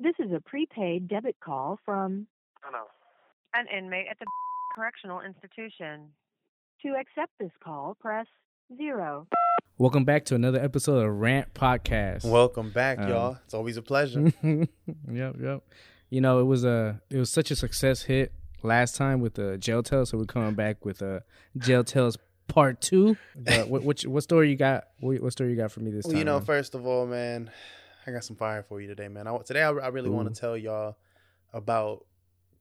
This is a prepaid debit call from I know. An inmate at the correctional institution. To accept this call, press zero. Welcome back to another episode of Rant Podcast. Welcome back, Um, y'all. It's always a pleasure. yep, yep. You know, it was a it was such a success hit last time with the Jail Tales, so we're coming back with a Jail Tales Part Two. But what what, what story you got? What, what story you got for me this well, time? you know, man? first of all, man, I got some fire for you today, man. I, today, I, I really want to tell y'all about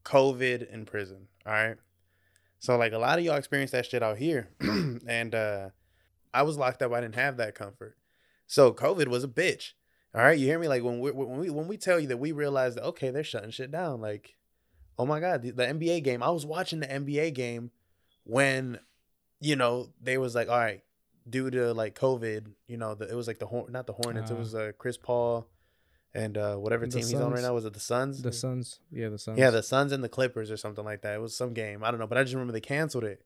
COVID in prison. All right. So, like, a lot of y'all experienced that shit out here, and uh I was locked up. I didn't have that comfort. So, COVID was a bitch. All right, you hear me? Like when we when we when we tell you that we realize that okay, they're shutting shit down. Like, oh my god, the, the NBA game. I was watching the NBA game when, you know, they was like, all right, due to like COVID, you know, the, it was like the Hor- not the Hornets, it Uh, was uh, Chris Paul and uh whatever team he's on right now. Was it the Suns? the Suns, yeah, the Suns. Yeah, the Suns and the Clippers or something like that. It was some game. I don't know, but I just remember they canceled it.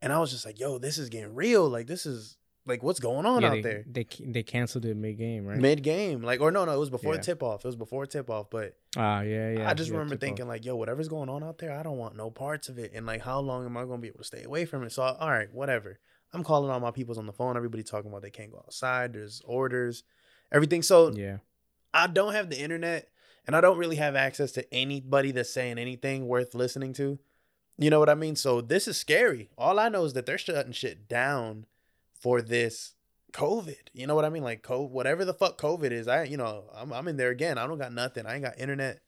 And I was just like, yo, this is getting real. Like this is like what's going on yeah, out they, there? They they canceled it mid game, right? Mid game. Like or no, no, it was before Yeah. tip off. It was before tip off, but ah, yeah, yeah. I just yeah, remember thinking like, yo, whatever's going on out there, I don't want no parts of it. And like how long am I going to be able to stay away from it? So all right, whatever. I'm calling all my peoples on the phone. Everybody talking about they can't go outside. There's orders, everything. So yeah, I don't have the internet and I don't really have access to anybody that's saying anything worth listening to. You know what I mean? So this is scary. All I know is that they're shutting shit down for this COVID. You know what I mean? Like COVID, whatever the fuck COVID is. I, you know, I'm, I'm in there again. I don't got nothing. I ain't got internet.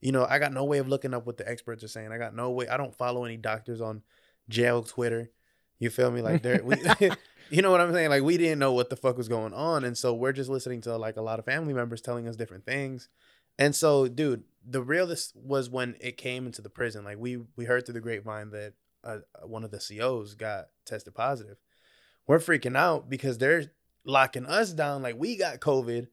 You know, I got no way of looking up what the experts are saying. I got no way. I don't follow any doctors on jail Twitter. You feel me? Like we, you know what I'm saying? Like we didn't know what the fuck was going on, and so we're just listening to like a lot of family members telling us different things. And so, dude, the realest was when it came into the prison. Like we we heard through the grapevine that uh, one of the COs got tested positive. We're freaking out because they're locking us down. Like we got COVID,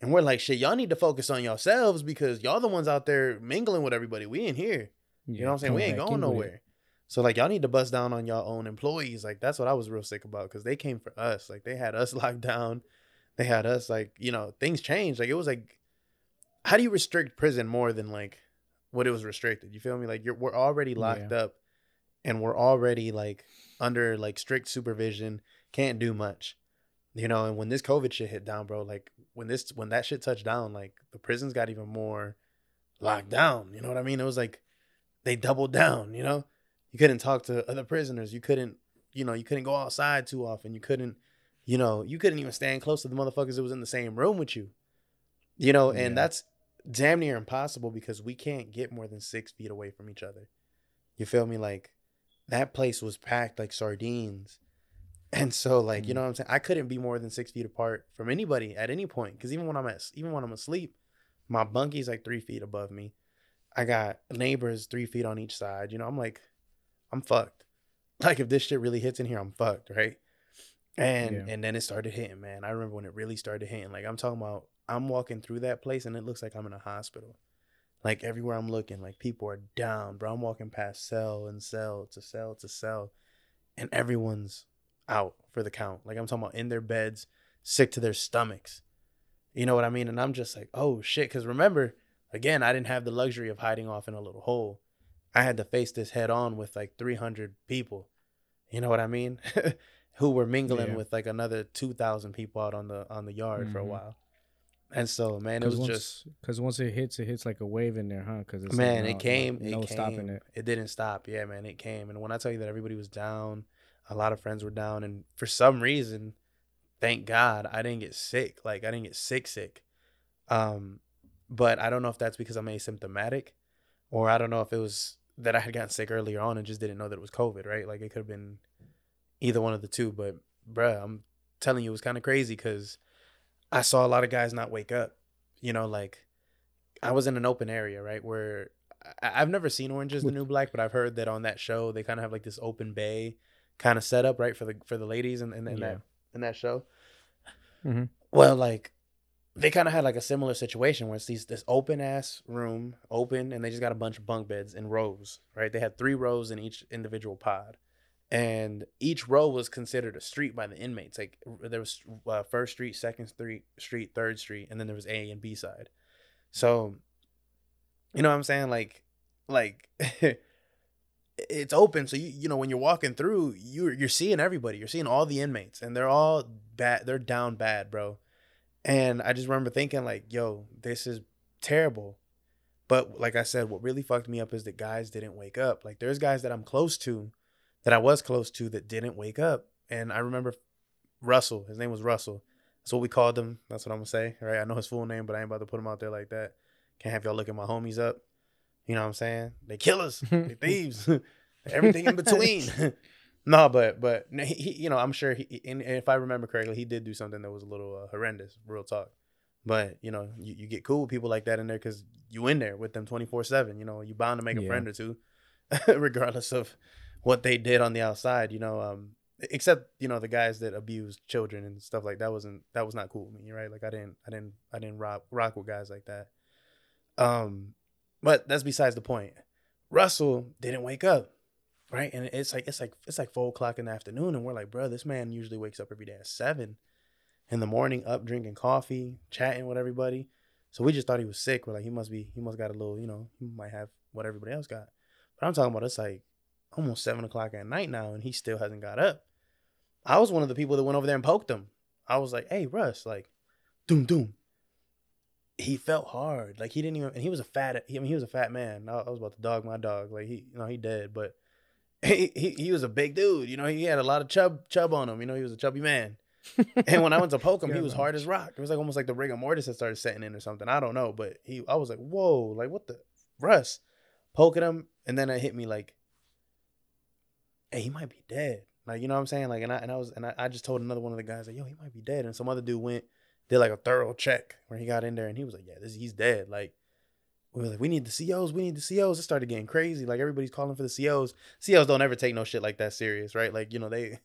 and we're like, shit, y'all need to focus on yourselves because y'all the ones out there mingling with everybody. We ain't here. You know what I'm saying? We ain't going nowhere. So like y'all need to bust down on y'all own employees. Like that's what I was real sick about because they came for us. Like they had us locked down. They had us like you know things changed. Like it was like, how do you restrict prison more than like what it was restricted? You feel me? Like you're we're already locked Yeah. up, and we're already like under like strict supervision. Can't do much. You know, and when this COVID shit hit down, bro, like when this when that shit touched down, like the prisons got even more locked down. You know what I mean? It was like they doubled down, you know? You couldn't talk to other prisoners. You couldn't, you know, you couldn't go outside too often. You couldn't, you know, you couldn't even stand close to the motherfuckers that was in the same room with you. You know, and Yeah. that's damn near impossible because we can't get more than six feet away from each other. You feel me? Like that place was packed like sardines. And so, like, you mm. know what I'm saying? I couldn't be more than six feet apart from anybody at any point. Cause even when I'm at even when I'm asleep, my bunkie's like three feet above me. I got neighbors three feet on each side. You know, I'm like, I'm fucked. Like if this shit really hits in here, I'm fucked, right? And Yeah. and then it started hitting, man. I remember when it really started hitting. Like I'm talking about, I'm walking through that place and it looks like I'm in a hospital. Like everywhere I'm looking, like people are down, bro. I'm walking past cell and cell to cell to cell, and everyone's out for the count. Like I'm talking about in their beds, sick to their stomachs. You know what I mean? And I'm just like, oh shit. Because remember, again, I didn't have the luxury of hiding off in a little hole. I had to face this head on with like 300 people. You know what I mean? Who were mingling Yeah. with like another 2,000 people out on the on the yard for a Mhm. while. And so, man, it was once, just because once it hits, it hits like a wave in there, huh? Because man, like, it came. no, it no came. stopping it. It didn't stop. Yeah, man, it came. And when I tell you that everybody was down, a lot of friends were down, and for some reason, thank God, I didn't get sick. Like I didn't get sick, sick. Um, but I don't know if that's because I'm asymptomatic, or I don't know if it was that I had gotten sick earlier on and just didn't know that it was COVID. Right? Like it could have been either one of the two. But bruh, I'm telling you, it was kind of crazy because I saw a lot of guys not wake up. You know, like I was in an open area, right, where I- I've never seen Orange is the New Black, but I've heard that on that show they kind of have like this open bay kind of setup, right, for the for the ladies in, in, in Yeah. that in that show. Mhm. Well, like they kind of had like a similar situation where it's these this open ass room, open, and they just got a bunch of bunk beds in rows, right? They had three rows in each individual pod, and each row was considered a street by the inmates. Like there was uh, first street, second street, street, third street, and then there was A and B side. So You know what I'm saying? Like, like it's open, so you you know when you're walking through, you're you're seeing everybody. You're seeing all the inmates, and they're all bad. They're down bad, bro. And I just remember thinking like, yo, this is terrible. But like I said, what really fucked me up is that guys didn't wake up. Like there's guys that I'm close to, that I was close to, that didn't wake up. And I remember Russell. His name was Russell. That's what we called him. That's what I'm gonna say. Right? I know his full name, but I ain't about to put him out there like that. Can't have y'all looking my homies up. You know what I'm saying? They killers, they thieves, everything in between. no, but but he, he, you know, I'm sure he. And if I remember correctly, he did do something that was a little uh, horrendous. Real talk. But you know, you, you get cool with people like that in there because you in there with them 24 seven. You know, you bound to make a Yeah. friend or two, regardless of what they did on the outside. You know, um, except you know the guys that abuse children and stuff like that wasn't that was not cool with me. Right? Like I didn't I didn't I didn't rock rock with guys like that. Um, but that's besides the point. Russell didn't wake up, right? And it's like it's like it's like four o'clock in the afternoon, and we're like, bro, this man usually wakes up every day at seven in the morning, up drinking coffee, chatting with everybody. So we just thought he was sick. We're like, he must be, he must got a little, you know, he might have what everybody else got. But I'm talking about it's like almost seven o'clock at night now, and he still hasn't got up. I was one of the people that went over there and poked him. I was like, hey, Russ, like, doom doom. He felt hard, like he didn't even. And he was a fat. I mean, he was a fat man. I, was about to dog my dog. Like he, you know, he dead, but he, he he was a big dude. You know, he had a lot of chub chub on him. You know, he was a chubby man. and when I went to poke him, he was man. hard as rock. It was like almost like the rigor mortis had started setting in or something. I don't know, but he, I was like, whoa, like what the Russ, poking him, and then it hit me like, hey, he might be dead. Like you know what I'm saying? Like, and I and I was and I, I just told another one of the guys like, yo, he might be dead. And some other dude went did like a thorough check where he got in there and he was like, yeah, this he's dead. Like. We were like, we need the COs, we need the COs. It started getting crazy. Like everybody's calling for the COs. COs don't ever take no shit like that serious, right? Like, you know, they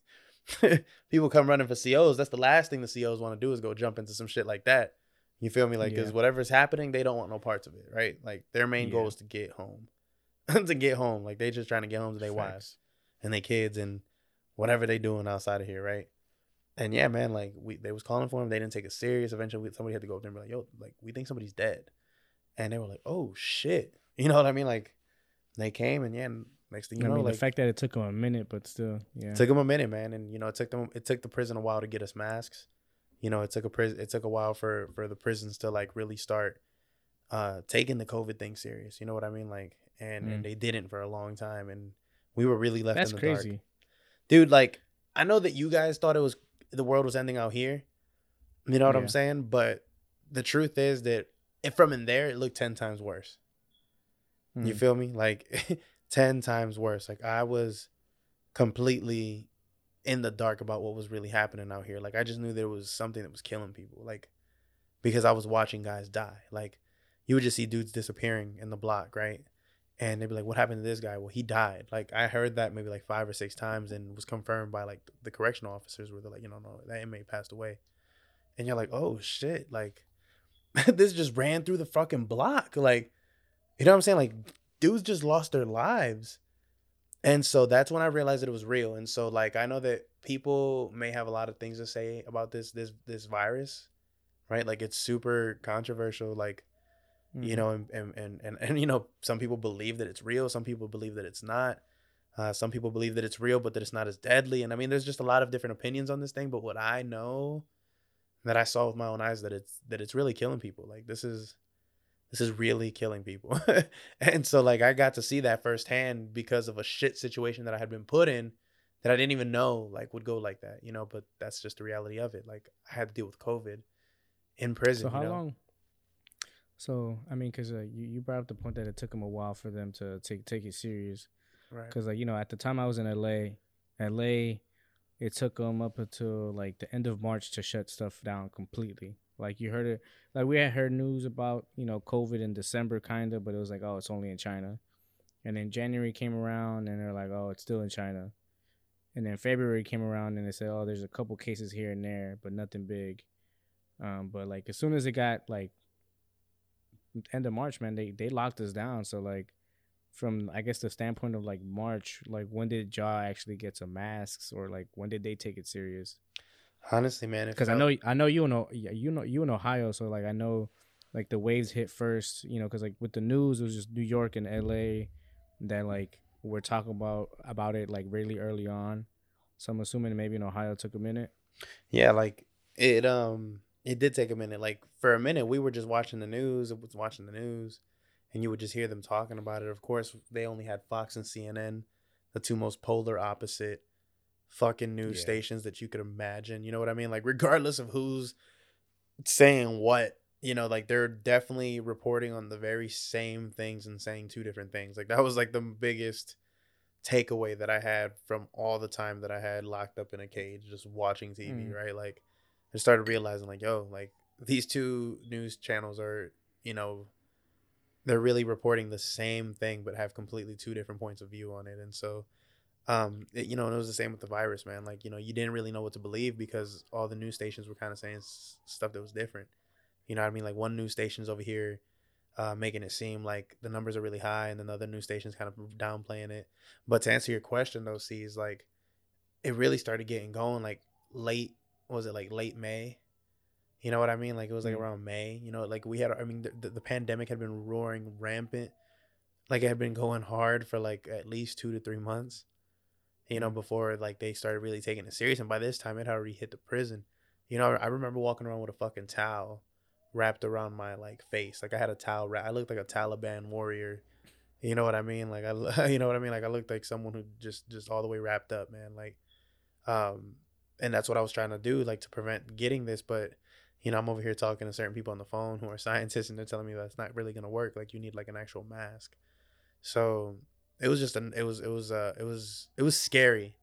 people come running for COs. That's the last thing the COs want to do is go jump into some shit like that. You feel me? Like, because Yeah. whatever's happening, they don't want no parts of it, right? Like, their main goal is to get home, to get home. Like, they just trying to get home to their wives and their kids and whatever they doing outside of here, right? And yeah, man, like we they was calling for him. They didn't take it serious. Eventually, somebody had to go up there and be like, "Yo, like we think somebody's dead," and they were like, "Oh shit," you know what I mean? Like they came and yeah, and next thing you I know, mean, like the fact that it took them a minute, but still, yeah. it took them a minute, man, and you know it took them it took the prison a while to get us masks. You know, it took a prison it took a while for for the prisons to like really start uh taking the COVID thing serious. You know what I mean? Like, and Mm. and they didn't for a long time, and we were really left That's in the crazy. dark, dude. Like, I know that you guys thought it was the world was ending out here. You know what I'm saying? But the truth is that if from in there, it looked ten times worse. You Mm. feel me? Like 10 times worse. Like I was completely in the dark about what was really happening out here. Like I just knew there was something that was killing people. Like because I was watching guys die. Like you would just see dudes disappearing in the block, right? And they'd be like, "What happened to this guy?" Well, he died. Like I heard that maybe like five or six times, and was confirmed by like the correctional officers, where they're like, "You know, no, that inmate passed away," and you're like, "Oh shit!" Like this just ran through the fucking block. Like you know what I'm saying? Like dudes just lost their lives. And so that's when I realized that it was real. And so like I know that people may have a lot of things to say about this this this virus, right? Like it's super controversial. Like you Mhm. know, and and, and and and you know, some people believe that it's real. Some people believe that it's not. Uh, some people believe that it's real, but that it's not as deadly. And I mean, there's just a lot of different opinions on this thing. But what I know, that I saw with my own eyes, that it's that it's really killing people. Like this is this is really killing people. and so like I got to see that firsthand because of a shit situation that I had been put in that I didn't even know like would go like that, you know, but that's just the reality of it. Like I had to deal with COVID in prison. So how you know? long? So I mean, because uh, you you brought up the point that it took them a while for them to take take it serious. Right. Because like you know, at the time I was in LA, LA, it took them up until like the end of March to shut stuff down completely. Like you heard it, like we had heard news about you know COVID in December, kind of, but it was like oh, it's only in China. And then January came around, and they're like, oh, it's still in China. And then February came around, and they said, oh, there's a couple cases here and there, but nothing big. Um, but like as soon as it got like end of March, man, they they locked us down. So like from I guess the standpoint of like March, like when did y'all actually get some masks, or like when did they take it serious? Honestly, man, Because I know I know you know yeah, you know you in Ohio, so like I know like the waves hit first, you know, because like with the news, it was just New York and L.A. that like we're talking about about it like really early on. So I'm assuming maybe in Ohio took a minute. Yeah, like it um it did take a minute. Like for a minute we were just watching the news, it was watching the news, and you would just hear them talking about it. Of course, they only had Fox and CNN, the two most polar opposite fucking news Yeah. stations that you could imagine. You know what I mean? Like regardless of who's saying what, you know, like they're definitely reporting on the very same things and saying two different things. Like that was like the biggest takeaway that I had from all the time that I had locked up in a cage just watching TV, Mm. right? Like I started realizing like, yo, like these two news channels are, you know, they're really reporting the same thing but have completely two different points of view on it. And so um it, you know, it was the same with the virus, man. Like, you know, you didn't really know what to believe because all the news stations were kind of saying s- stuff that was different. You know what I mean? Like one news station's over here uh, making it seem like the numbers are really high, and then the other news stations kind of downplaying it. But to answer your question, though, is like it really started getting going like late. Was it like late May? You know what I mean? Like it was like Mm. around May. You know, like we had. I mean, the, the, the pandemic had been roaring rampant. Like it had been going hard for like at least two to three months. You know, before like they started really taking it serious, and by this time it had already hit the prison. You know, I remember walking around with a fucking towel wrapped around my like face. Like I had a towel wrap. I looked like a Taliban warrior. You know what I mean? Like I, you know what I mean? Like I looked like someone who just just all the way wrapped up, man. Like, um, and that's what I was trying to do, like to prevent getting this. But you know, I'm over here talking to certain people on the phone who are scientists, and they're telling me that's not really gonna work. Like you need like an actual mask. So it was just an it was it was uh it was it was scary.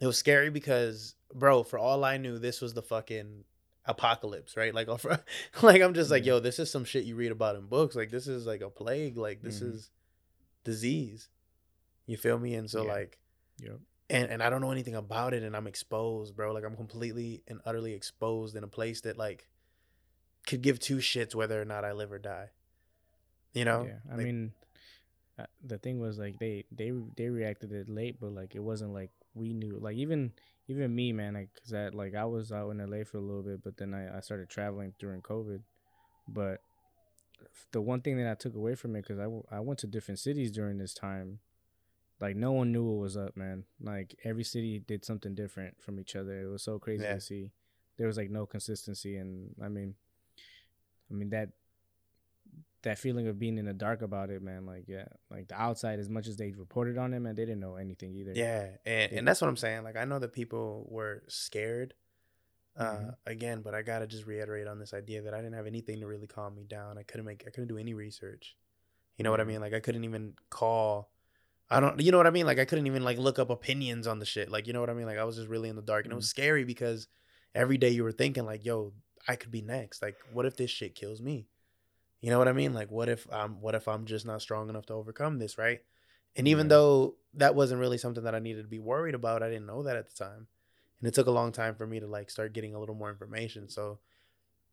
It was scary because bro, for all I knew, this was the fucking apocalypse, right? Like, for, like I'm just like, yo, this is some shit you read about in books. Like, this is like a plague. Like, this Mhm. is disease. You feel me? And so Yeah. like, Yep. and and I don't know anything about it, and I'm exposed, bro. Like, I'm completely and utterly exposed in a place that like could give two shits whether or not I live or die. You know? Yeah, I Like, mean, uh, the thing was like they they they reacted it late, but like it wasn't like we knew. Like even even me, man, like cause that like I was out in LA for a little bit, but then I I started traveling during COVID. But the one thing that I took away from it, cause I I went to different cities during this time. Like no one knew what was up, man. Like every city did something different from each other. It was so crazy Yeah. to see. There was like no consistency, and I mean, I mean that that feeling of being in the dark about it, man. Like, yeah, like the outside, as much as they reported on it, man, they didn't know anything either. Yeah, and, and that's what I'm saying. Like I know that people were scared, uh, Mhm. again, but I gotta just reiterate on this idea that I didn't have anything to really calm me down. I couldn't make, I couldn't do any research. You know what I Mhm. mean? Like I couldn't even call. I don't, you know what I mean? Like I couldn't even like look up opinions on the shit. Like you know what I mean? Like I was just really in the dark, and it was scary because every day you were thinking like, yo, I could be next. Like what if this shit kills me? You know what I mean? Like what if I'm, what if I'm just not strong enough to overcome this, right? And even Yeah. though that wasn't really something that I needed to be worried about, I didn't know that at the time. And it took a long time for me to like start getting a little more information. So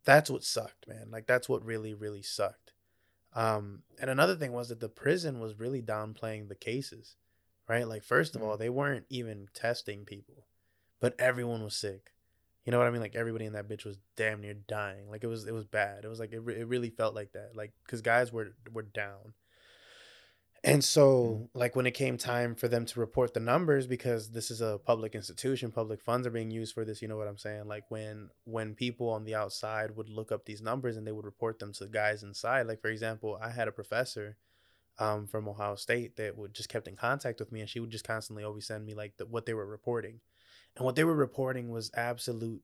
that's what sucked, man. Like that's what really, really sucked. Um, and another thing was that the prison was really downplaying the cases, right? Like first of all, they weren't even testing people, but everyone was sick. You know what I mean? Like everybody in that bitch was damn near dying. Like it was, it was bad. It was like it, re- it really felt like that. Like because guys were were down. And so, like when it came time for them to report the numbers, because this is a public institution, public funds are being used for this. You know what I'm saying? Like when when people on the outside would look up these numbers and they would report them to the guys inside. Like for example, I had a professor um, from Ohio State that would just kept in contact with me, and she would just constantly always send me like the, what they were reporting, and what they were reporting was absolute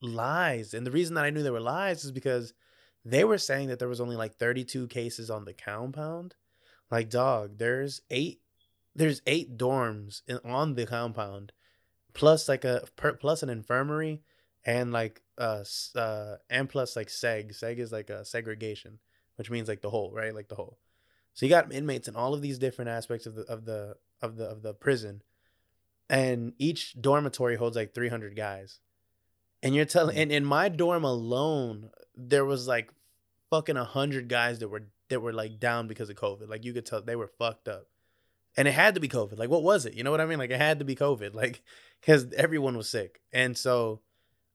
lies. And the reason that I knew they were lies is because they were saying that there was only like 32 cases on the compound. Like dog, there's eight there's eight dorms in, on the compound plus like a per, plus an infirmary and like uh uh and plus like seg seg is like a segregation which means like the whole right like the whole so you got inmates in all of these different aspects of the of the of the of the prison and each dormitory holds like 300 guys and you're telling mm. and in my dorm alone there was like fucking 100 guys that were that were like down because of covid like you could tell they were fucked up and it had to be covid like what was it you know what i mean like it had to be covid like because everyone was sick and so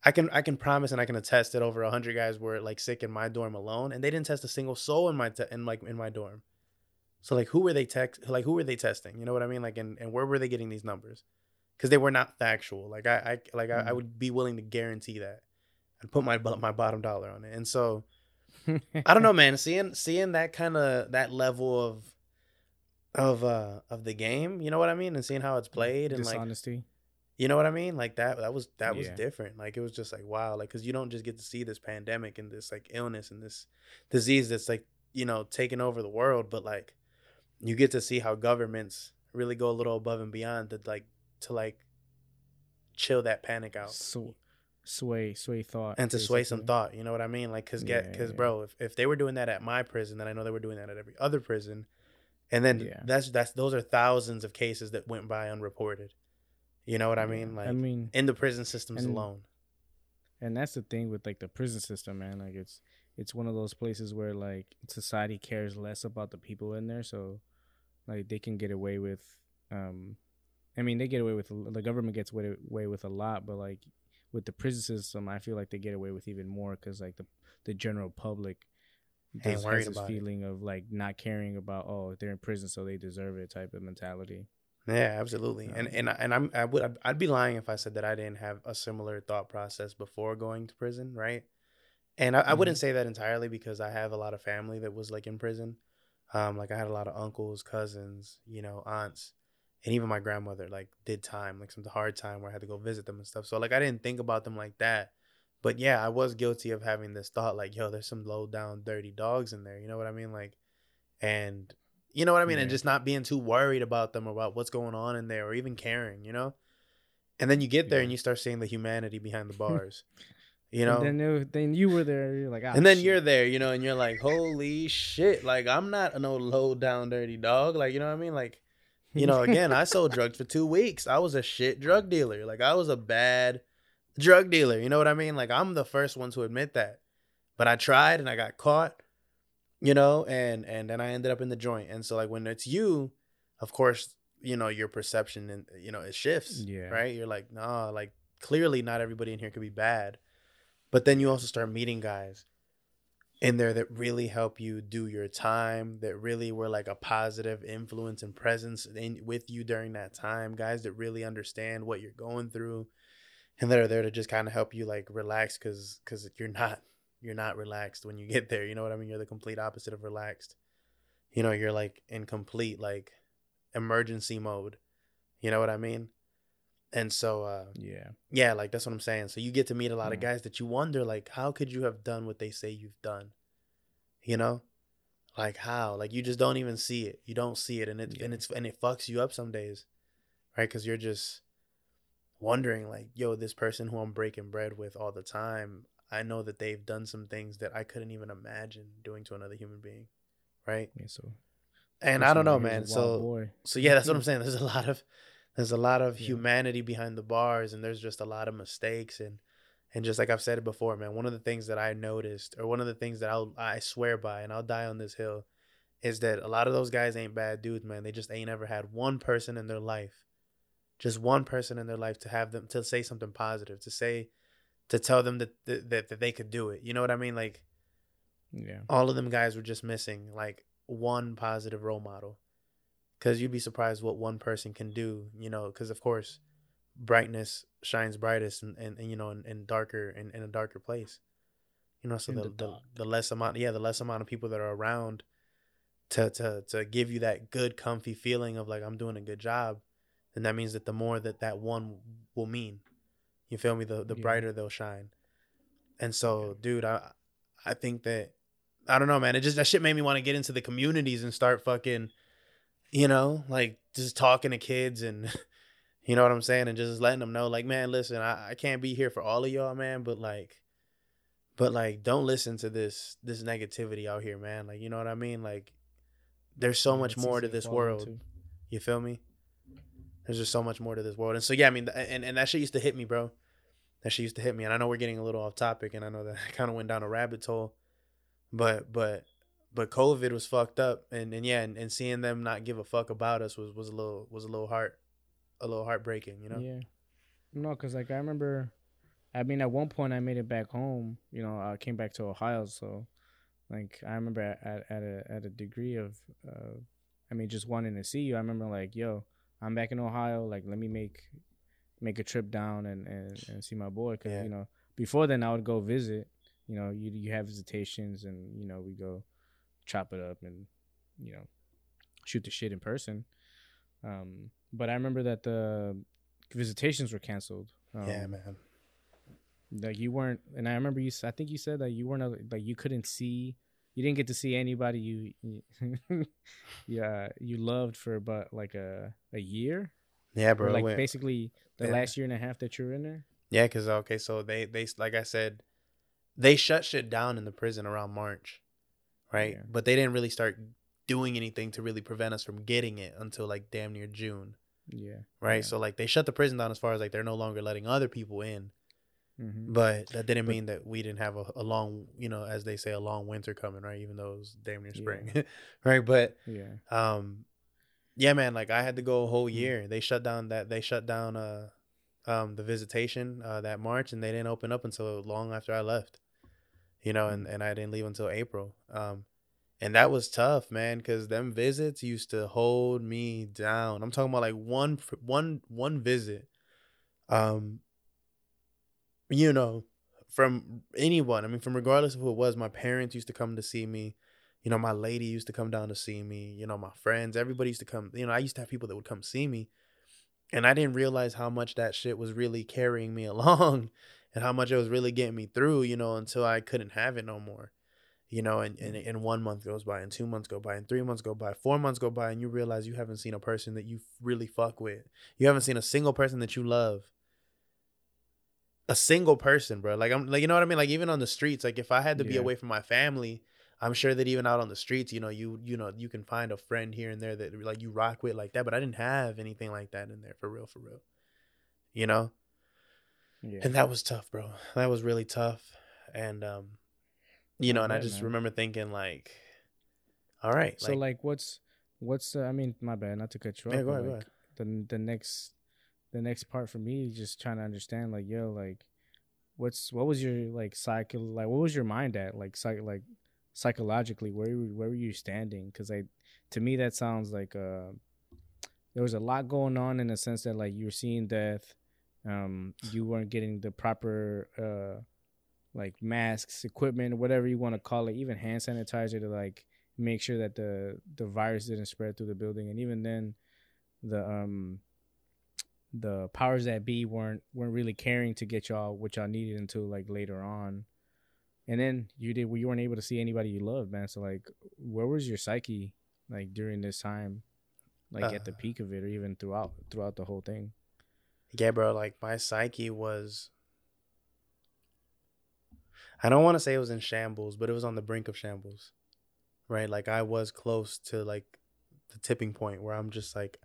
I can I can promise and I can attest that over hundred guys were like sick in my dorm alone, and they didn't test a single soul in my te- in like in my dorm. So like, who were they text like who were they testing? You know what I mean? Like, and, and where were they getting these numbers? Because they were not factual. Like I, I like I, I Mhm. would be willing to guarantee that. I'd put my my bottom dollar on it. And so I don't know, man. Seeing seeing that kind of that level of of uh of the game, you know what I mean, and seeing how it's played and like Dishonesty. you know what I mean? Like that that was that was different. Like it was just like wow, like cuz you don't just get to see this pandemic and this like illness and this disease that's like, you know, taking over the world, but like you get to see how governments really go a little above and beyond to like to like chill that panic out Sw- sway, sway thought, and to sway some thought, you know what I mean? Like cuz get cuz yeah. bro, if, if they were doing that at my prison, then I know they were doing that at every other prison. And then Yeah. that's that's those are thousands of cases that went by unreported. You know what I mean? Like I mean, in the prison systems and- alone. and that's the thing with like the prison system, man. Like it's it's one of those places where like society cares less about the people in there, so like they can get away with. um I mean, they get away with the government gets away, with a lot, but like with the prison system, I feel like they get away with even more because like the the general public does, worried has this about it. feeling of like not caring about oh they're in prison so they deserve it type of mentality. Yeah, absolutely. And Um, and I- and I'm I would I'd, I'd be lying if I said that I didn't have a similar thought process before going to prison, right? And I, I wouldn't say that entirely because I have a lot of family that was like in prison. Um, like I had a lot of uncles, cousins, you know, aunts, and even my grandmother like did time, like some hard time where I had to go visit them and stuff. So like I didn't think about them like that. But yeah, I was guilty of having this thought like, yo, there's some low down dirty dogs in there. You know what I mean? Like and you know what I mean? And just not being too worried about them or about what's going on in there or even caring, you know? And then you get there Yeah. and you start seeing the humanity behind the bars. you know? And then then you were there. You're like, ah, and then shit. you're there, you know, and you're like, holy shit, like I'm not no low down dirty dog, like you know what I mean, like, you know, again, I sold drugs for two weeks. I was a shit drug dealer, like I was a bad drug dealer. You know what I mean? Like I'm the first one to admit that, but I tried and I got caught, you know, and and then I ended up in the joint. And so like when it's you, of course, you know your perception and you know it shifts, Yeah. right? You're like, nah, like clearly not everybody in here could be bad. But then you also start meeting guys in there that really help you do your time, that really were like a positive influence and presence in with you during that time, guys that really understand what you're going through and that are there to just kind of help you like relax cuz cuz you're not you're not relaxed when you get there, you know what I mean? You're the complete opposite of relaxed. You know, you're like in complete like emergency mode. You know what I mean? And so uh yeah. yeah, like that's what I'm saying. So you get to meet a lot of guys that you wonder, like, how could you have done what they say you've done? You know, like how? Like you just don't even see it. You don't see it, and it and Yeah. it's and it fucks you up some days, right? Because you're just wondering, like, yo, this person who I'm breaking bread with all the time, I know that they've done some things that I couldn't even imagine doing to another human being, right? Yeah. So. And I don't know, man. So boy. so yeah, that's what I'm saying. There's a lot of there's a lot of Yeah. humanity behind the bars and there's just a lot of mistakes and and just like I've said it before, man, one of the things that I noticed or one of the things that I'll I swear by and I'll die on this hill is that a lot of those guys ain't bad dudes, man. They just ain't ever had one person in their life. Just one person in their life to have them to say something positive, to say to tell them that that, that, that they could do it. You know what I mean? Like Yeah. all of them guys were just missing like one positive role model because you'd be surprised what one person can do you know because of course brightness shines brightest and, and, and you know in, in darker in, in a darker place. You know so the, the the, the less amount yeah the less amount of people that are around to to to give you that good comfy feeling of like i'm doing a good job then that means that the more that that one will mean. You feel me? The the Yeah. brighter they'll shine. And so dude i i think that I don't know, man. It just that shit made me want to get into the communities and start fucking, you know, like just talking to kids and, you know what I'm saying, and just letting them know, like, man, listen, I, I can't be here for all of y'all, man, but like, but like, don't listen to this this negativity out here, man. Like, you know what I mean? Like, there's so much more to this world. into. You feel me? There's just so much more to this world, and so yeah, I mean, and and that shit used to hit me, bro. That shit used to hit me, and I know we're getting a little off topic, and I know that I kind of went down a rabbit hole, but but but COVID was fucked up, and and yeah, and, and seeing them not give a fuck about us was was a little was a little heart, a little heartbreaking, you know. Yeah. No, cause like I remember, I mean, at one point I made it back home. You know, I came back to Ohio, so like I remember at at a at a degree of, uh, I mean, just wanting to see you. I remember like, yo, I'm back in Ohio. Like, let me make make a trip down and and, and see my boy. Cause Yeah. you know, before then I would go visit. You know, you you have visitations, and you know we go chop it up and you know shoot the shit in person. Um, but I remember that the visitations were canceled. Um, yeah, man. like you weren't and i remember you I think you said that you weren't like you couldn't see you didn't get to see anybody you, you yeah you loved for about like a a year Yeah, or bro. like went- basically the yeah. last year and a half that you were in there Yeah, cause okay, so they they like I said, they shut shit down in the prison around March, right? Yeah. But they didn't really start doing anything to really prevent us from getting it until like damn near June, yeah right? Yeah. So like they shut the prison down as far as like they're no longer letting other people in, hmm but that didn't mean that we didn't have a, a long, you know, as they say, a long winter coming, right? Even though it was damn near Yeah. spring, right? But yeah um yeah man like i had to go a whole Mm. year they shut down that they shut down uh um the visitation uh that march and they didn't open up until long after i left you know and and i didn't leave until april um and that was tough man because them visits used to hold me down i'm talking about like one one one visit um you know from anyone i mean from regardless of who it was my parents used to come to see me you know, my lady used to come down to see me. You know, my friends, everybody used to come. You know, I used to have people that would come see me. And I didn't realize how much that shit was really carrying me along and how much it was really getting me through, you know, until I couldn't have it no more. You know, and, and, mm. and one month goes by, and two months go by, and three months go by, four months go by, and you realize you haven't seen a person that you really fuck with. You haven't seen a single person that you love. A single person, bro. Like I'm like you know what I mean? Like even on the streets, like if I had to be away from my family, I'm sure that even out on the streets, you know, you you know, you can find a friend here and there that like you rock with like that. But I didn't have anything like that in there for real, for real. You know, yeah and that was tough, bro. That was really tough, and um, you know, and I just man. remember thinking like, all right, so like, what's what's uh, i mean my bad not to cut you off yeah, go ahead, go ahead. the the next the next part for me is just trying to understand like yo like what's what was your like psycho like what was your mind at like psych like psychologically where were- where were you standing because like to me that sounds like uh there was a lot going on in the sense that like you were seeing death um you weren't getting the proper uh like masks equipment whatever you want to call it even hand sanitizer to like make sure that the the virus didn't spread through the building. And even then the um the powers that be weren't weren't really caring to get y'all what y'all needed until like later on. And then you did you weren't able to see anybody you loved man. So like where was your psyche like during this time like at the Uh. peak of it or even throughout throughout the whole thing Yeah, bro. Like my psyche was. I don't want to say it was in shambles, but it was on the brink of shambles, right? Like I was close to like the tipping point where I'm just like,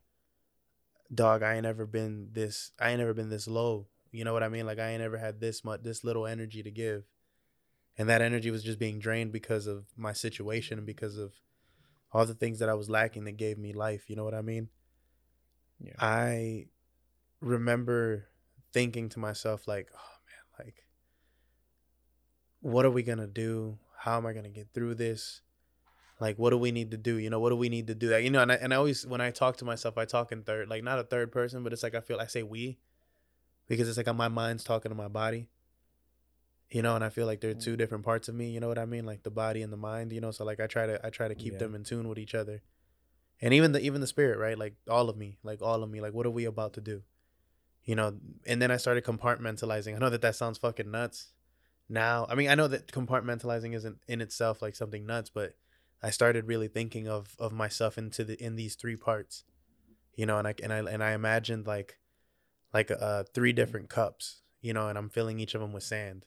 dog, I ain't never been this. I ain't never been this low. You know what I mean? Like I ain't never had this much, this little energy to give, and that energy was just being drained because of my situation and because of all the things that I was lacking that gave me life. You know what I mean? yeah I remember thinking to myself like, oh man, like what are we going to do? How am I going to get through this? Like what do we need to do? You know, what do we need to do? That you know, and I, and I always when I talk to myself, I talk in third, like not a third person, but it's like I feel I say we because it's like my mind's talking to my body. You know, and I feel like they're two mm. different parts of me, you know what I mean? Like the body and the mind, you know, so like I try to I try to keep Yeah. them in tune with each other and even the even the spirit right like all of me like all of me like what are we about to do you know and then i started compartmentalizing. I know that that sounds fucking nuts now. I mean i know that compartmentalizing isn't in itself like something nuts but i started really thinking of of myself into the in these three parts you know and i and i and i imagined like like uh three different cups you know and i'm filling each of them with sand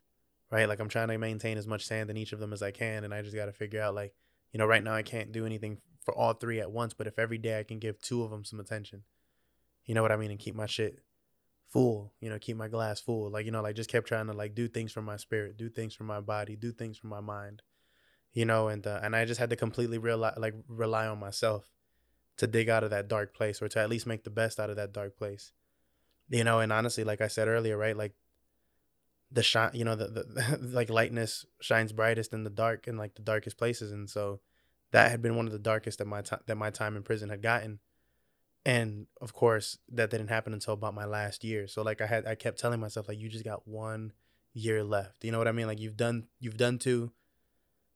right? Like i'm trying to maintain as much sand in each of them as i can and i just got to figure out like you know right now i can't do anything for all three at once but if every day i can give two of them some attention you know what i mean and keep my shit full you know keep my glass full like you know like just kept trying to like do things for my spirit do things for my body do things for my mind you know and uh, and i just had to completely rely like rely on myself to dig out of that dark place or to at least make the best out of that dark place you know and honestly like i said earlier right like the shine you know the, the like lightness shines brightest in the dark in like the darkest places and so that had been one of the darkest that my time that my time in prison had gotten and of course that didn't happen until about my last year. So like i had i kept telling myself like you just got one year left. You know what i mean? Like you've done you've done two.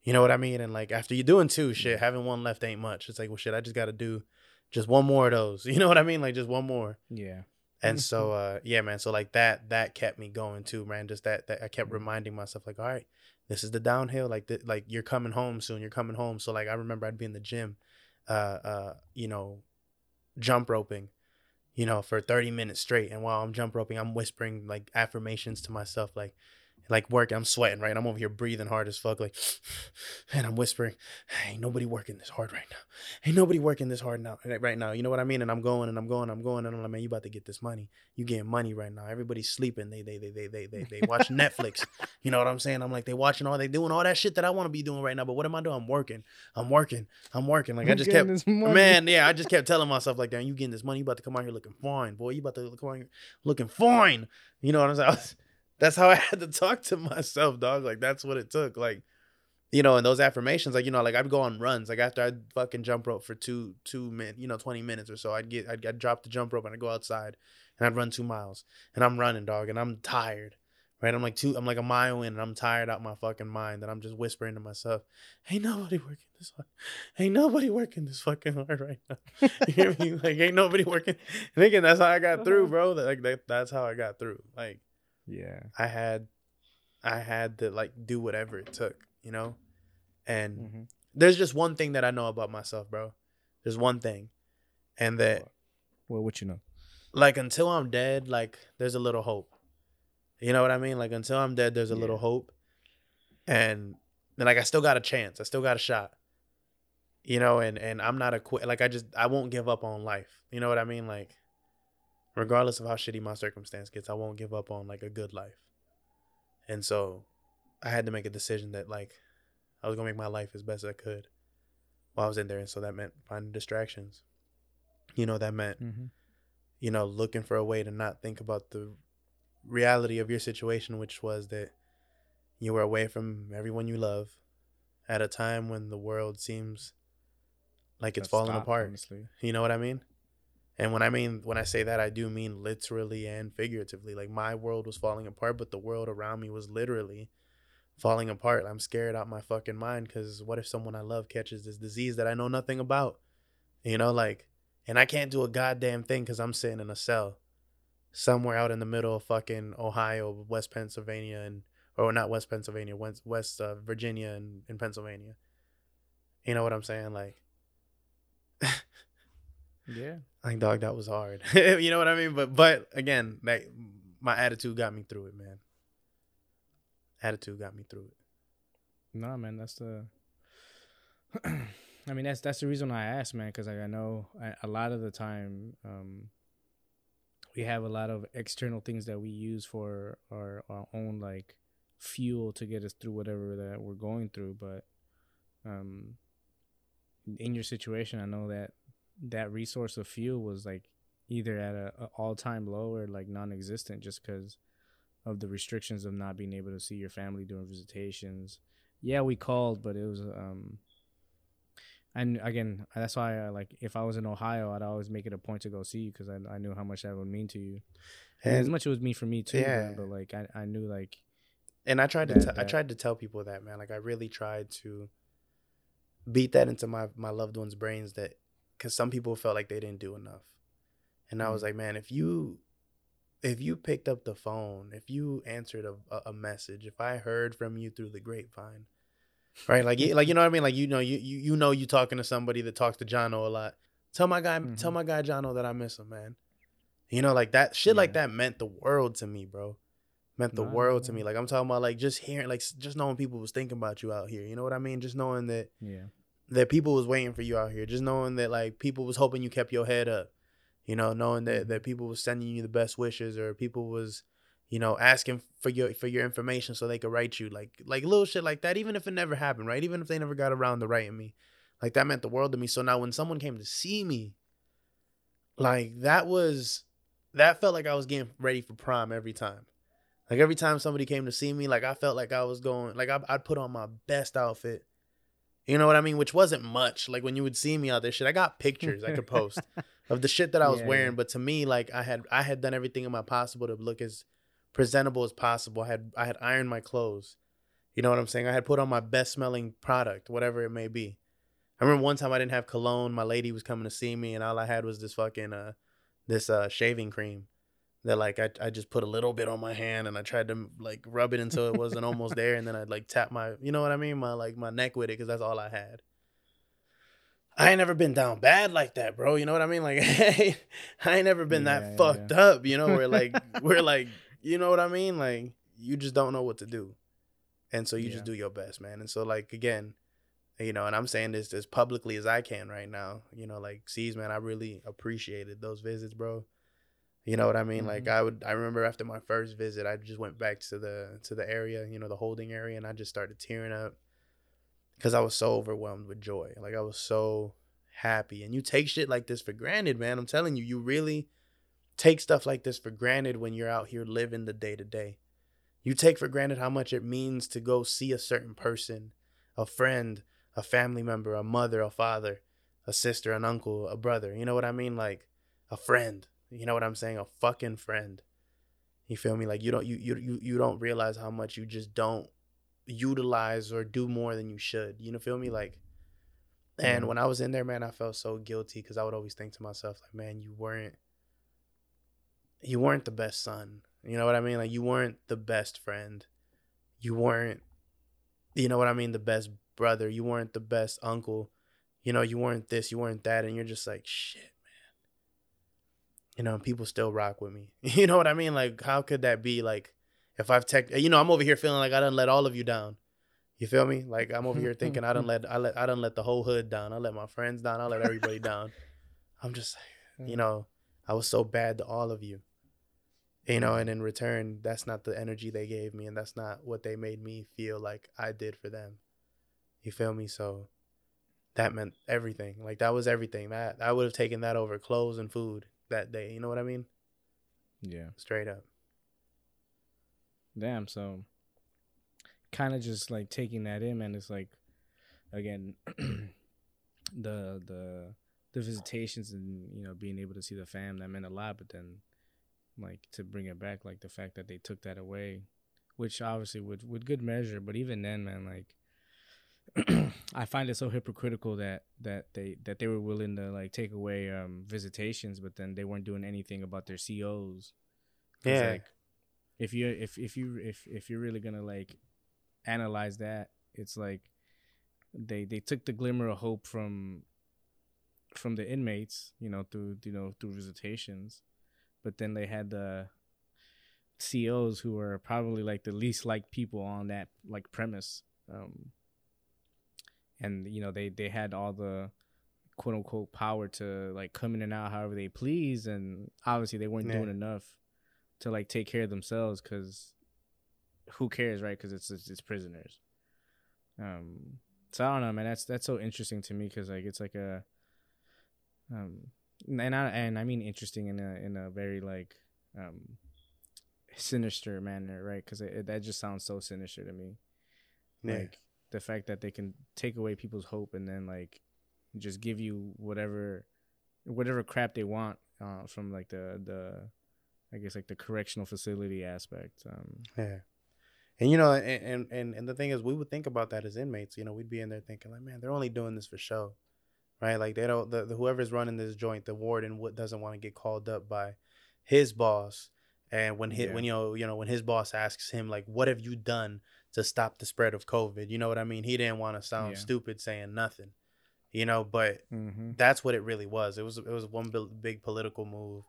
You know what i mean? And like after you're doing two shit having one left ain't much. It's like well shit i just gotta do just one more of those. You know what i mean? Like just one more. Yeah. and so uh yeah man so like that that kept me going too man. Just that that i kept reminding myself like all right this is the downhill. Like the, like you're coming home soon. You're coming home. So like i remember i'd be in the gym uh uh you know jump roping you know for 30 minutes straight. And while i'm jump roping i'm whispering like affirmations to myself like like working i'm sweating right? I'm over here breathing hard as fuck like and i'm whispering ain't nobody working this hard right now. Ain't nobody working this hard now right now. You know what i mean? And i'm going and i'm going i'm going and i'm like man you about to get this money. You getting money right now. Everybody's sleeping. They they they they they they, they watch netflix. You know what i'm saying? I'm like they watching all they doing all that shit that i want to be doing right now but what am i doing? I'm working. I'm working. I'm working. Like i just kept this money. man yeah i just kept telling myself like damn you getting this money? You about to come out here looking fine boy. You about to come out here looking fine. You know what i'm saying that's how i had to talk to myself dog like that's what it took like you know, and those affirmations, like you know, like I'd go on runs, like after I'd fucking jump rope for two two min, you know, twenty minutes or so, I'd get I'd, I'd drop the jump rope and I'd go outside and I'd run two miles and I'm running, dog, and I'm tired, right? I'm like two, I'm like a mile in and I'm tired out my fucking mind and I'm just whispering to myself, "Ain't nobody working this hard, ain't nobody working this fucking hard right now." you hear me? Like ain't nobody working. And again, that's how I got through, uh-huh. bro. Like that, that's how I got through. Like Yeah. I had, I had to like do whatever it took, you know, and hmm there's just one thing that I know about myself, bro. There's one thing. And that Well, what you know? like until I'm dead, like there's a little hope. You know what I mean? Like until I'm dead, there's a little hope. And then like I still got a chance. I still got a shot. You know, and and I'm not a quit like I just I won't give up on life. You know what I mean? Like regardless of how shitty my circumstance gets, I won't give up on like a good life. And so I had to make a decision that like I was gonna make my life as best as I could while I was in there. And so that meant finding distractions. You know, that meant Mm-hmm. you know, looking for a way to not think about the reality of your situation, which was that you were away from everyone you love at a time when the world seems like it's falling apart. Honestly. You know what I mean? And when I mean when I say that, I do mean literally and figuratively. Like my world was falling apart, but the world around me was literally falling apart. I'm scared out my fucking mind because what if someone I love catches this disease that I know nothing about? You know, like, and I can't do a goddamn thing because I'm sitting in a cell somewhere out in the middle of fucking Ohio, West Pennsylvania, and or not West Pennsylvania, West West uh, Virginia, and in Pennsylvania. You know what I'm saying? Like, Yeah. like dog, that was hard. you know what I mean? But but again, like my attitude got me through it, man. Attitude got me through it. No, man, that's the. I mean, that's that's the reason I asked, man, because like, I know I, a lot of the time, um, we have a lot of external things that we use for our, our own like fuel to get us through whatever that we're going through. But um, in your situation, I know that that resource of fuel was like either at a, a all time low or like non existent, just because of the restrictions of not being able to see your family during visitations. Yeah, we called, but it was um. And again, that's why I like if I was in Ohio, I'd always make it a point to go see you because I, I knew how much that would mean to you. And as much it was me for me too, Yeah. but, but like I, I knew like and I tried to that- t- I tried to tell people that man. Like I really tried to beat that into my my loved ones' brains that because some people felt like they didn't do enough, and I was Mhm. like, man, if you if you picked up the phone, if you answered a, a, message, if I heard from you through the grapevine, right? Like, you- like you know what I mean? Like you know, you you you know, you talking to somebody that talks to Jono a lot. Tell my guy, tell Mhm. my guy Jono that I miss him, man. You know, like that shit like that meant the world to me, bro. Meant the world to me. Like I'm talking about, like just hearing, like just knowing people was thinking about you out here. You know what I mean? Just knowing that yeah, that people was waiting for you out here. Just knowing that like people was hoping you kept your head up. You know, knowing Mm-hmm. that that people was sending you the best wishes or people was, you know, asking for your for your information so they could write you like like little shit like that. Even if it never happened, right? Even if they never got around to writing me, like that meant the world to me. So now when someone came to see me, like that was that felt like I was getting ready for prom every time. Like every time somebody came to see me, like I felt like I was going, like I, I'd put on my best outfit. You know what I mean? Which wasn't much. Like when you would see me out there, shit, I got pictures I could post of the shit that I was Yeah, wearing. yeah. But to me, like I had, I had done everything in my possible to look as presentable as possible. I had, I had ironed my clothes. You know what I'm saying? I had put on my best smelling product, whatever it may be. I remember one time I didn't have cologne. My lady was coming to see me, and all I had was this fucking uh, this uh shaving cream that like I, I just put a little bit on my hand and I tried to like rub it until it wasn't almost there and then I'd like tap my you know what I mean my like my neck with it because that's all I had. I ain't never been down bad like that, bro. You know what I mean? Like I ain't never been Yeah, that yeah, fucked up. You know where like we're like you know what I mean? Like you just don't know what to do, and so you just do your best, man. And so like again, you know, and I'm saying this as publicly as I can right now. You know, like sees man, I really appreciated those visits, bro. You know what I mean? Like Mhm. I would I remember after my first visit, I just went back to the to the area, you know, the holding area and I just started tearing up cuz I was so overwhelmed with joy. Like I was so happy. And you take shit like this for granted, man. I'm telling you, you really take stuff like this for granted when you're out here living the day to day. You take for granted how much it means to go see a certain person, a friend, a family member, a mother, a father, a sister, an uncle, a brother. You know what I mean? Like a friend. You know what I'm saying? A fucking friend. You feel me? Like you don't you you you, you don't realize how much you just don't utilize or do more than you should. You know feel me? Like and Yeah. when I was in there, man, I felt so guilty because I would always think to myself, like, man, you weren't you weren't the best son. You know what I mean? Like you weren't the best friend. You weren't you know what I mean, the best brother. You weren't the best uncle. You know, you weren't this, you weren't that, and you're just like, shit. You know, people still rock with me. You know what I mean? Like, how could that be? Like, if I've tech, you know, I'm over here feeling like I didn't let all of you down. You feel me? Like I'm over here thinking I don't let I let I done let the whole hood down. I let my friends down. I let everybody down. I'm just you know, I was so bad to all of you. You know, and in return, that's not the energy they gave me, and that's not what they made me feel like I did for them. You feel me? So that meant everything. Like that was everything. That I would have taken that over clothes and food that day. You know what I mean? Yeah. Straight up. Damn. So, kind of just like taking that in, man. It's like, again, the the the visitations and you know being able to see the fam that meant a lot. But then, like to bring it back, like the fact that they took that away, which obviously with with good measure. But even then, man, like. I find it so hypocritical that that they that they were willing to like take away um visitations, but then they weren't doing anything about their COs. Yeah. like, if you if if you if if you're really gonna like analyze that, it's like they they took the glimmer of hope from from the inmates, you know, through you know through visitations, but then they had the COs who were probably like the least liked people on that like premise, um, and you know they they had all the quote unquote power to like come in and out however they please, and obviously they weren't Yeah. doing enough to like take care of themselves because who cares, right? Because it's, it's it's prisoners. Um, so I don't know, man. That's that's so interesting to me because like it's like a, um, and I and I mean interesting in a in a very like, um, sinister manner, right? Because that just sounds so sinister to me. Yeah. Like the fact that they can take away people's hope and then like just give you whatever whatever crap they want uh, from like the the I guess like the correctional facility aspect. Um, Yeah. And you know, and, and and the thing is, we would think about that as inmates. You know, we'd be in there thinking like, man, they're only doing this for show, right? Like they don't. The, the whoever's running this joint, the warden, what doesn't want to get called up by his boss. And when his, Yeah. when you know, you know, when his boss asks him like, "What have you done to stop the spread of COVID?" You know what I mean? He didn't want to sound Yeah. stupid saying nothing, you know. But mm-hmm. that's what it really was. It was it was one big, political move,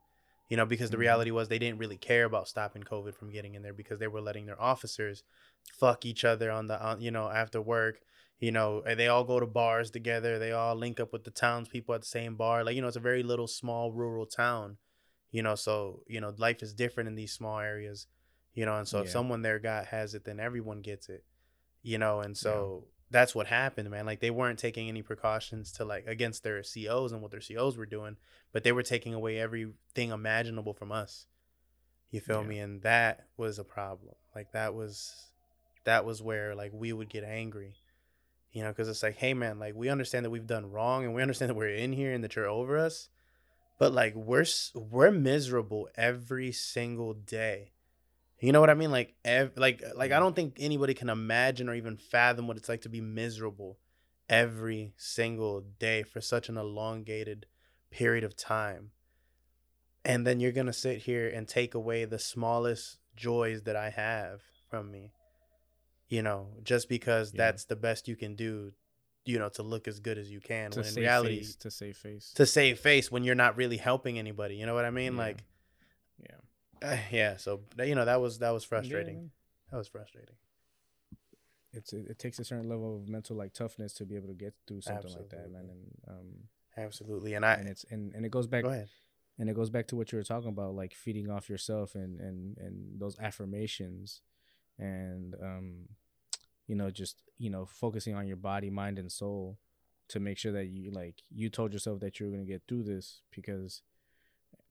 you know, because the Mhm. reality was they didn't really care about stopping COVID from getting in there because they were letting their officers fuck each other on the on, you know after work. You know, and they all go to bars together. They all link up with the townspeople at the same bar. Like you know, it's a very little small rural town. You know, so you know life is different in these small areas. You know, and so if someone there got has it, then everyone gets it. You know, and so that's what happened, man. Like they weren't taking any precautions to like against their COs and what their COs were doing, but they were taking away everything imaginable from us. You feel Yeah. me? And that was a problem. Like that was that was where like we would get angry. You know, because it's like, hey man, like we understand that we've done wrong and we understand that we're in here and that you're over us, but like we're we're miserable every single day. You know what I mean? Like, ev- like, like I mm-hmm. don't think anybody can imagine or even fathom what it's like to be miserable every single day for such an elongated period of time. And then you're gonna sit here and take away the smallest joys that I have from me. You know, just because Yeah. that's the best you can do, you know, to look as good as you can. to when in save reality, face, to save face. to save face when you're not really helping anybody. You know what I mean? Yeah. Like, yeah. Uh, yeah. So you know that was that was frustrating. man. that was frustrating. it's it, it takes a certain level of mental like toughness to be able to get through something like that, man. Absolutely. And um, Absolutely. And I and it's and, and it goes back go ahead. and it goes back to what you were talking about, like feeding off yourself and and and those affirmations, and um, you know, just you know, focusing on your body, mind, and soul to make sure that you like you told yourself that you were gonna get through this because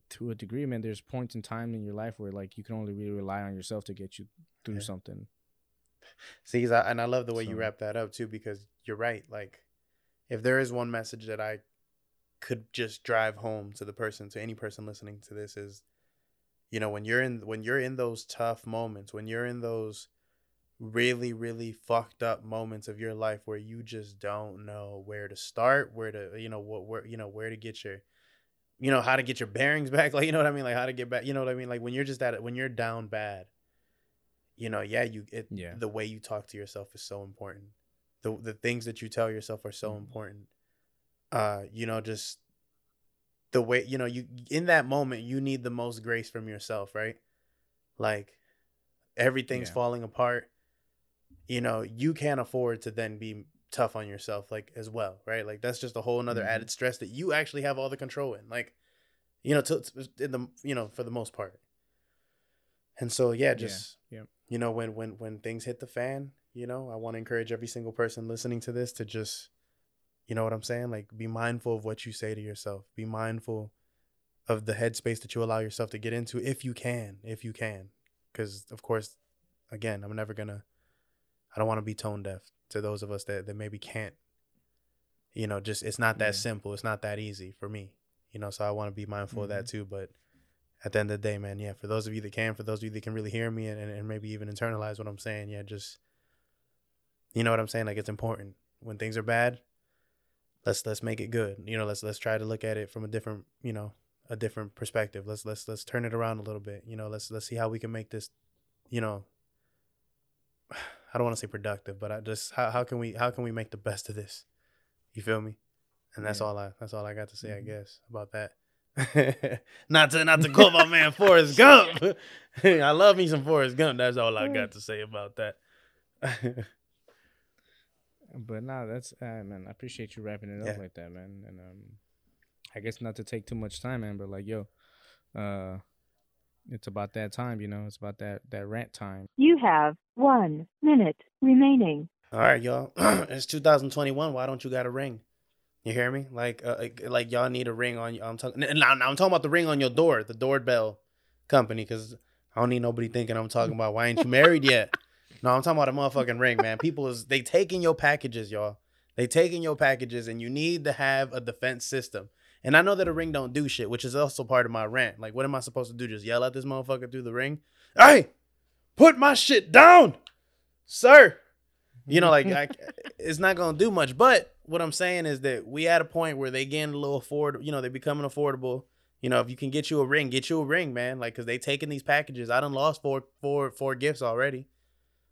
to a degree, man, there's points in time in your life where like you can only really rely on yourself to get you through Yeah. something. See, I, and I love the way you wrap that up too, because you're right. Like, if there is one message that I could just drive home to the person, to any person listening to this, is, you know, when you're in when you're in those tough moments, when you're in those really really fucked up moments of your life where you just don't know where to start, where to you know what where you know where to get your you know how to get your bearings back like you know what i mean like how to get back you know what i mean like when you're just at it when you're down bad you know yeah you it Yeah. the way you talk to yourself is so important the the things that you tell yourself are so Mhm. important uh you know just the way you know you in that moment you need the most grace from yourself right like everything's Yeah. falling apart you know you can't afford to then be tough on yourself like as well right? Like that's just a whole another Mhm. added stress that you actually have all the control in like you know to, to- in the you know for the most part. And so yeah just yeah. you know when when when things hit the fan you know i want to encourage every single person listening to this to just you know what i'm saying? Like be mindful of what you say to yourself. Be mindful of the headspace that you allow yourself to get into if you can if you can. Because of course again i'm never gonna i don't want to be tone deaf to those of us that, that maybe can't you know just it's not that Yeah. simple it's not that easy for me you know so i want to be mindful of that mm-hmm. too but at the end of the day man yeah for those of you that can for those of you that can really hear me and, and, and maybe even internalize what i'm saying yeah just you know what i'm saying? Like it's important. When things are bad let's let's make it good you know let's let's try to look at it from a different you know a different perspective. Let's let's let's turn it around a little bit you know let's let's see how we can make this you know i don't want to say productive but i just how, how can we how can we make the best of this you feel me and that's Yeah. all i that's all i got to say i guess about that not to not to quote my man Forrest Gump. I love me some Forrest Gump. That's all I got to say about that. But nah, that's uh, man. I appreciate you wrapping it up Yeah. like that, man. And um, I guess not to take too much time, man. But like, yo, uh, it's about that time, you know. It's about that that rant time. You have one minute remaining. All right, y'all. it's 2021. Why don't you got a ring? You hear me? Like, uh, like, like y'all need a ring on. I'm talking now, now. I'm talking about the ring on your door, the doorbell company, because I don't need nobody thinking I'm talking about why ain't you married yet. No, I'm talking about a motherfucking ring, man. People is they taking your packages, y'all. They taking your packages, and you need to have a defense system. And I know that a ring don't do shit, which is also part of my rant. Like, what am I supposed to do? Just yell at this motherfucker through the ring? Hey, put my shit down, sir. You know, like I, it's not gonna do much. But what I'm saying is that we at a point where they getting a little afford. You know, they becoming affordable. You know, if you can get you a ring, get you a ring, man. Like, cause they taking these packages. I done lost four, four, four gifts already.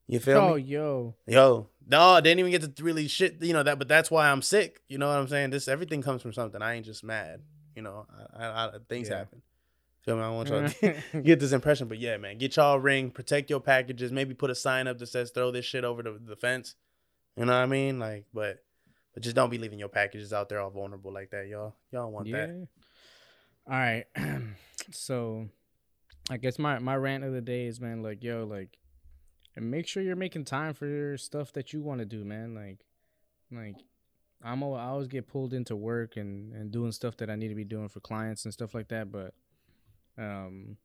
You feel me? Oh, me? yo, Yo, no, I didn't even get to really shit. You know that, but that's why I'm sick. You know what I'm saying? This everything comes from something. I ain't just mad. You know, I, I, I, things Yeah. happen. Feel me? I want y'all mm-hmm. to get this impression, but yeah, man, get y'all a ring, protect your packages, maybe put a sign up that says throw this shit over the, the fence. You know what I mean? Like, but but just don't be leaving your packages out there all vulnerable like that, y'all. Y'all want yeah. that. All right. so, I guess my my rant of the day is, man, like, yo, like, and make sure you're making time for your stuff that you want to do, man. Like, like, I'm al- I always get pulled into work and and doing stuff that I need to be doing for clients and stuff like that, but, um.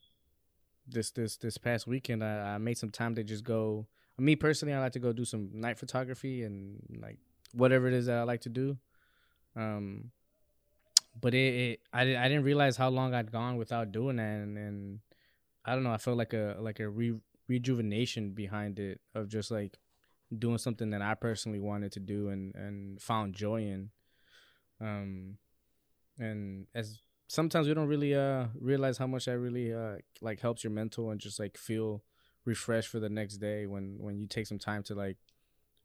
this this this past weekend, I, I made some time to just go. Me personally, I like to go do some night photography and like whatever it is that I like to do. Um, but it, it I I didn't realize how long I'd gone without doing that, and, and I don't know. I felt like a like a re, rejuvenation behind it of just like doing something that I personally wanted to do and and found joy in. Um, and as sometimes we don't really uh realize how much that really uh like helps your mental and just like feel refreshed for the next day when when you take some time to like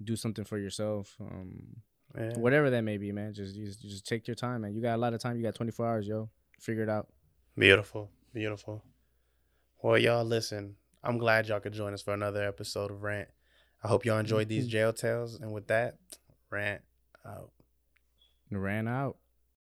do something for yourself. Um, Yeah. whatever that may be, man. Just you just, you just take your time, man. You got a lot of time. You got 24 hours, yo. Figure it out. Beautiful, beautiful. Well, y'all listen. I'm glad y'all could join us for another episode of Rant. I hope y'all enjoyed these mm-hmm. jail tales. And with that, Rant out. Ran out.